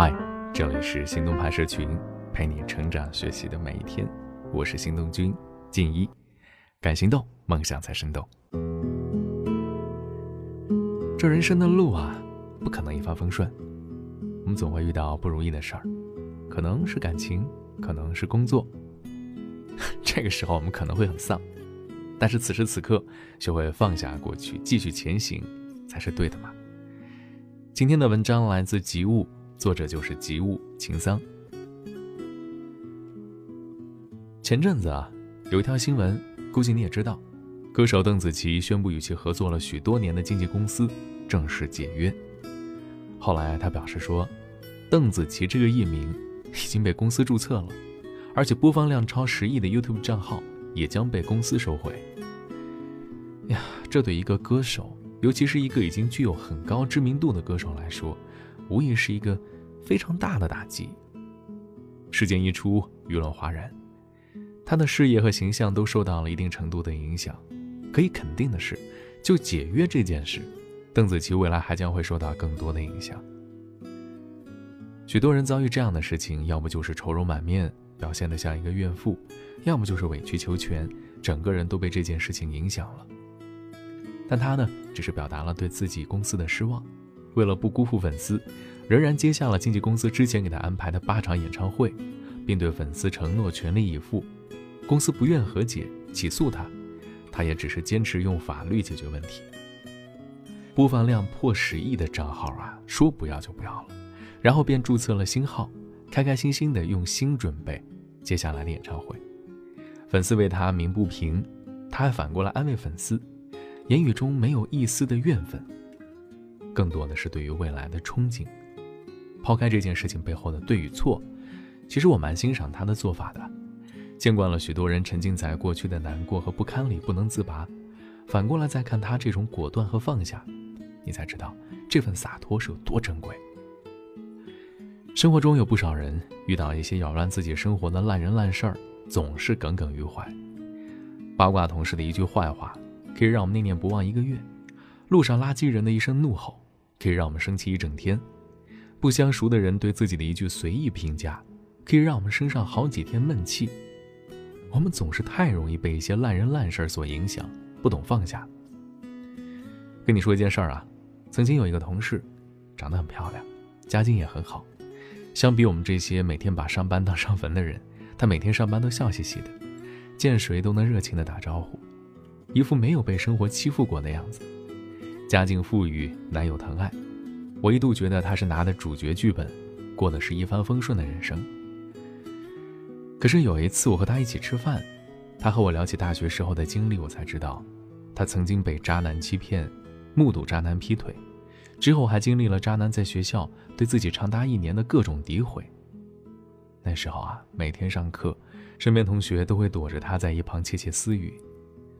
嗨，这里是心动拍摄群，陪你成长学习的每一天。我是心动君静一，敢行动，梦想才生动。这人生的路啊，不可能一帆风顺，我们总会遇到不如意的事儿，可能是感情，可能是工作。这个时候我们可能会很丧，但是此时此刻，学会放下过去，继续前行，才是对的嘛。今天的文章来自吉物。作者就是吉物秦桑。前阵子啊，有一条新闻，估计你也知道，歌手邓紫棋宣布与其合作了许多年的经纪公司正式解约。后来他表示说，邓紫棋这个艺名已经被公司注册了，而且播放量超十亿的 YouTube 账号也将被公司收回。呀，这对一个歌手，尤其是一个已经具有很高知名度的歌手来说，无疑是一个非常大的打击。事件一出，舆论哗然，他的事业和形象都受到了一定程度的影响。可以肯定的是，就解约这件事，邓紫棋未来还将会受到更多的影响。许多人遭遇这样的事情，要么就是愁容满面，表现得像一个怨妇，要么就是委曲求全，整个人都被这件事情影响了。但他呢，只是表达了对自己公司的失望。为了不辜负粉丝，仍然接下了经纪公司之前给他安排的八场演唱会，并对粉丝承诺全力以赴。公司不愿和解，起诉他，他也只是坚持用法律解决问题。播放量破十亿的账号啊，说不要就不要了，然后便注册了新号，开开心心的用心准备接下来的演唱会。粉丝为他鸣不平，他还反过来安慰粉丝，言语中没有一丝的怨愤。更多的是对于未来的憧憬。抛开这件事情背后的对与错，其实我蛮欣赏他的做法的。见惯了许多人沉浸在过去的难过和不堪里不能自拔，反过来再看他这种果断和放下，你才知道这份洒脱是有多珍贵。生活中有不少人遇到一些扰乱自己生活的烂人烂事儿，总是耿耿于怀。八卦同事的一句坏话，可以让我们念念不忘一个月；路上垃圾人的一声怒吼。可以让我们生气一整天，不相熟的人对自己的一句随意评价，可以让我们身上好几天闷气。我们总是太容易被一些烂人烂事所影响，不懂放下。跟你说一件事儿啊，曾经有一个同事，长得很漂亮，家境也很好。相比我们这些每天把上班当上坟的人，他每天上班都笑嘻嘻的，见谁都能热情的打招呼，一副没有被生活欺负过的样子。家境富裕，男友疼爱，我一度觉得他是拿的主角剧本，过的是一帆风顺的人生。可是有一次我和他一起吃饭，他和我聊起大学时候的经历，我才知道，他曾经被渣男欺骗，目睹渣男劈腿，之后还经历了渣男在学校对自己长达一年的各种诋毁。那时候啊，每天上课，身边同学都会躲着他在一旁窃窃私语，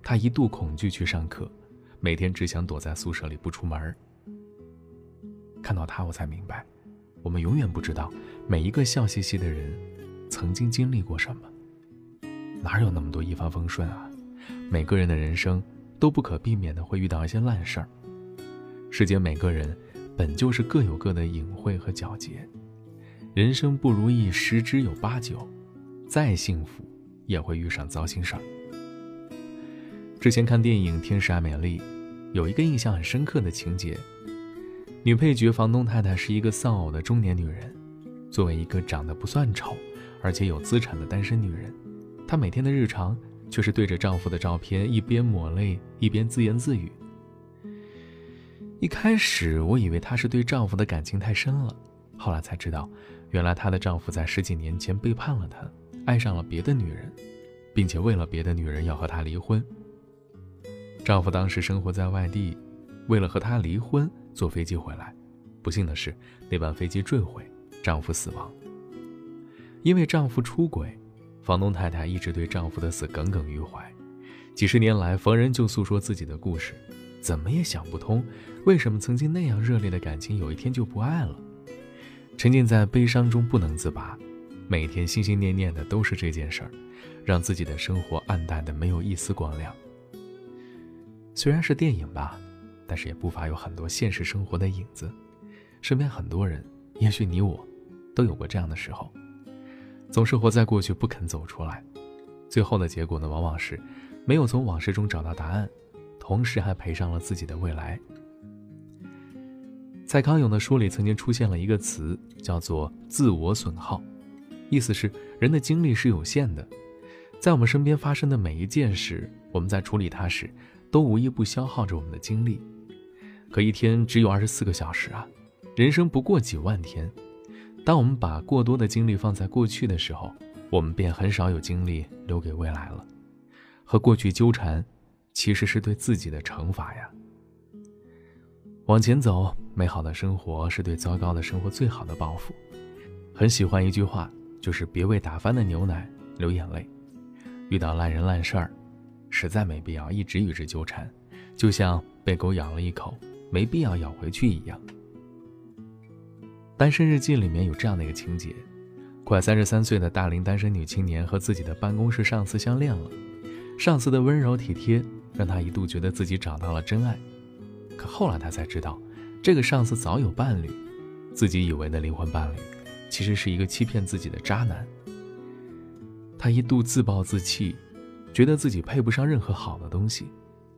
他一度恐惧去上课。每天只想躲在宿舍里不出门看到他，我才明白，我们永远不知道每一个笑嘻嘻的人曾经经历过什么。哪有那么多一帆风顺啊？每个人的人生都不可避免的会遇到一些烂事儿。世间每个人本就是各有各的隐晦和皎洁，人生不如意十之有八九，再幸福也会遇上糟心事儿。之前看电影《天使爱美丽》，有一个印象很深刻的情节：女配角房东太太是一个丧偶的中年女人。作为一个长得不算丑，而且有资产的单身女人，她每天的日常却是对着丈夫的照片一边抹泪一边自言自语。一开始我以为她是对丈夫的感情太深了，后来才知道，原来她的丈夫在十几年前背叛了她，爱上了别的女人，并且为了别的女人要和她离婚。丈夫当时生活在外地，为了和她离婚，坐飞机回来，不幸的是那班飞机坠毁，丈夫死亡。因为丈夫出轨，房东太太一直对丈夫的死耿耿于怀，几十年来逢人就诉说自己的故事，怎么也想不通，为什么曾经那样热烈的感情有一天就不爱了，沉浸在悲伤中不能自拔，每天心心念念的都是这件事儿，让自己的生活暗淡的没有一丝光亮。虽然是电影吧，但是也不乏有很多现实生活的影子。身边很多人，也许你我，都有过这样的时候，总是活在过去不肯走出来，最后的结果呢，往往是没有从往事中找到答案，同时还赔上了自己的未来。蔡康永的书里曾经出现了一个词，叫做“自我损耗”，意思是人的精力是有限的，在我们身边发生的每一件事，我们在处理它时，都无一不消耗着我们的精力。可一天只有二十四个小时啊！人生不过几万天，当我们把过多的精力放在过去的时候，我们便很少有精力留给未来了。和过去纠缠，其实是对自己的惩罚呀。往前走，美好的生活是对糟糕的生活最好的报复。很喜欢一句话，就是别为打翻的牛奶流眼泪。遇到烂人烂事儿，实在没必要一直与之纠缠，就像被狗咬了一口，没必要咬回去一样。单身日记里面有这样的一个情节：快三十三岁的大龄单身女青年和自己的办公室上司相恋了，上司的温柔体贴让她一度觉得自己找到了真爱。可后来她才知道，这个上司早有伴侣，自己以为的灵魂伴侣，其实是一个欺骗自己的渣男。她一度自暴自弃，觉得自己配不上任何好的东西。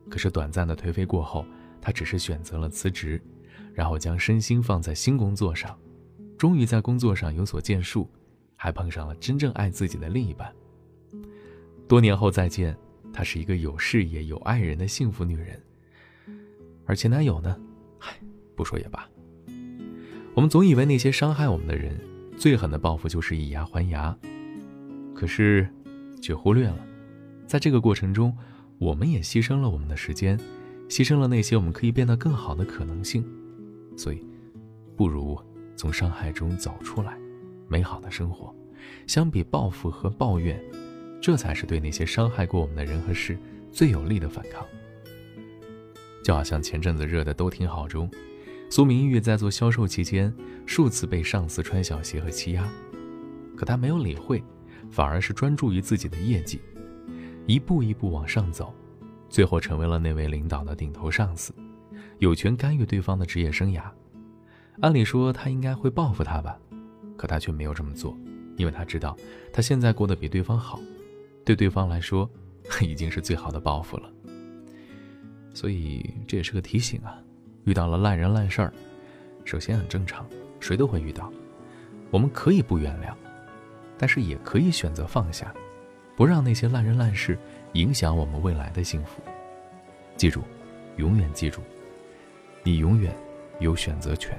可是短暂的颓废过后，她只是选择了辞职，然后将身心放在新工作上。终于在工作上有所建树，还碰上了真正爱自己的另一半。多年后再见，她是一个有事业、有爱人的幸福女人。而前男友呢？唉，不说也罢。我们总以为那些伤害我们的人，最狠的报复就是以牙还牙，可是，却忽略了，在这个过程中，我们也牺牲了我们的时间，牺牲了那些我们可以变得更好的可能性。所以，不如。从伤害中走出来，美好的生活，相比报复和抱怨，这才是对那些伤害过我们的人和事最有力的反抗。就好像前阵子热的都挺好中，苏明玉在做销售期间，数次被上司穿小鞋和欺压，可她没有理会，反而是专注于自己的业绩，一步一步往上走，最后成为了那位领导的顶头上司，有权干预对方的职业生涯。按理说他应该会报复他吧，可他却没有这么做，因为他知道他现在过得比对方好，对对方来说已经是最好的报复了。所以这也是个提醒啊，遇到了烂人烂事儿，首先很正常，谁都会遇到。我们可以不原谅，但是也可以选择放下，不让那些烂人烂事影响我们未来的幸福。记住，永远记住，你永远有选择权。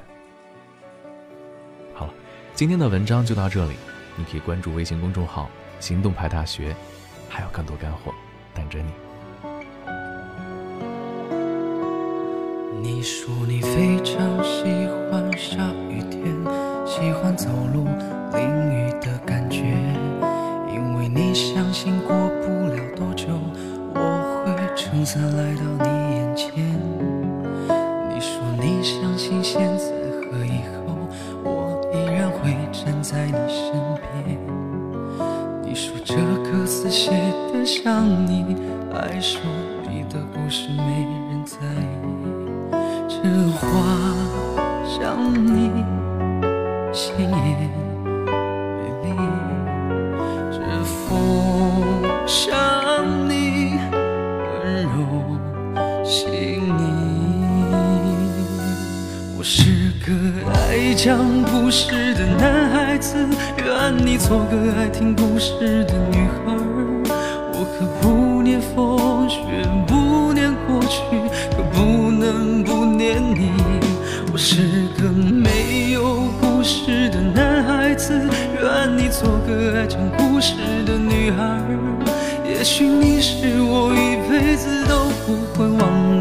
好了今天的文章就到这里，你可以关注微信公众号“行动派大学”，还有更多干货等着你。你说你非常喜欢下雨天，喜欢走路淋雨的感觉，因为你相信过不了多久，我会撑伞来到你眼前。你说你相信现在和以后。我依然会站在你身边，你说这歌词写的像你，还说你的故事没人在意。这花像你鲜艳我想你温柔细腻。我是个爱讲故事的男孩子。愿你做个爱听故事的女孩。我可不念风雪，不念过去，可不能不念你。我是个没有故事的男。愿你做个爱讲故事的女孩。也许你是我一辈子都不会忘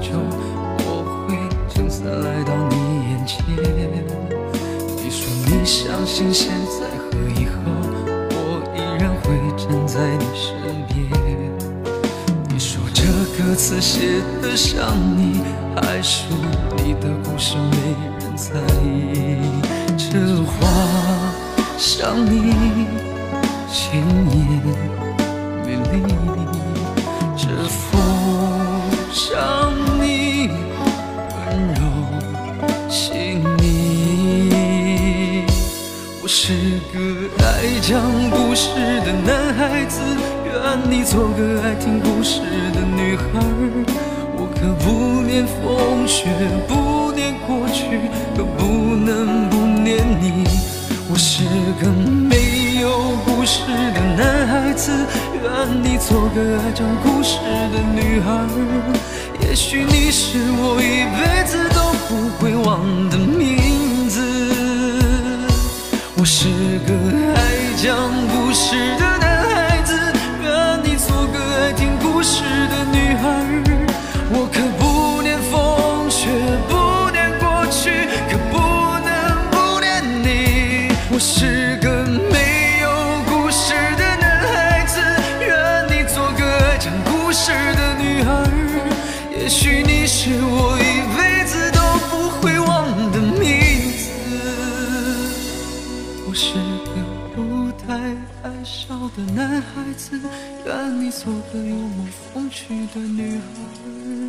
就我会撑伞来到你眼前，你说你相信现在和以后，我依然会站在你身边，你说这歌词写的像你，还是你的故事没人在意，这话想你，千年美丽，这风想。是个爱讲故事的男孩子，愿你做个爱听故事的女孩。我可不念风雪，不念过去，可不能不念你。我是个没有故事的男孩子，愿你做个爱讲故事的女孩。也许你是我一辈子都不会忘的名。我是个爱讲故事的男孩子，愿你做个爱听故事的女孩。我可不念风雪，不念过去，可不能不念你。我是个没有故事的男孩子，愿你做个爱讲故事的女孩。也许你是我一辈子爱笑的男孩子，愿你做个幽默风趣的女孩。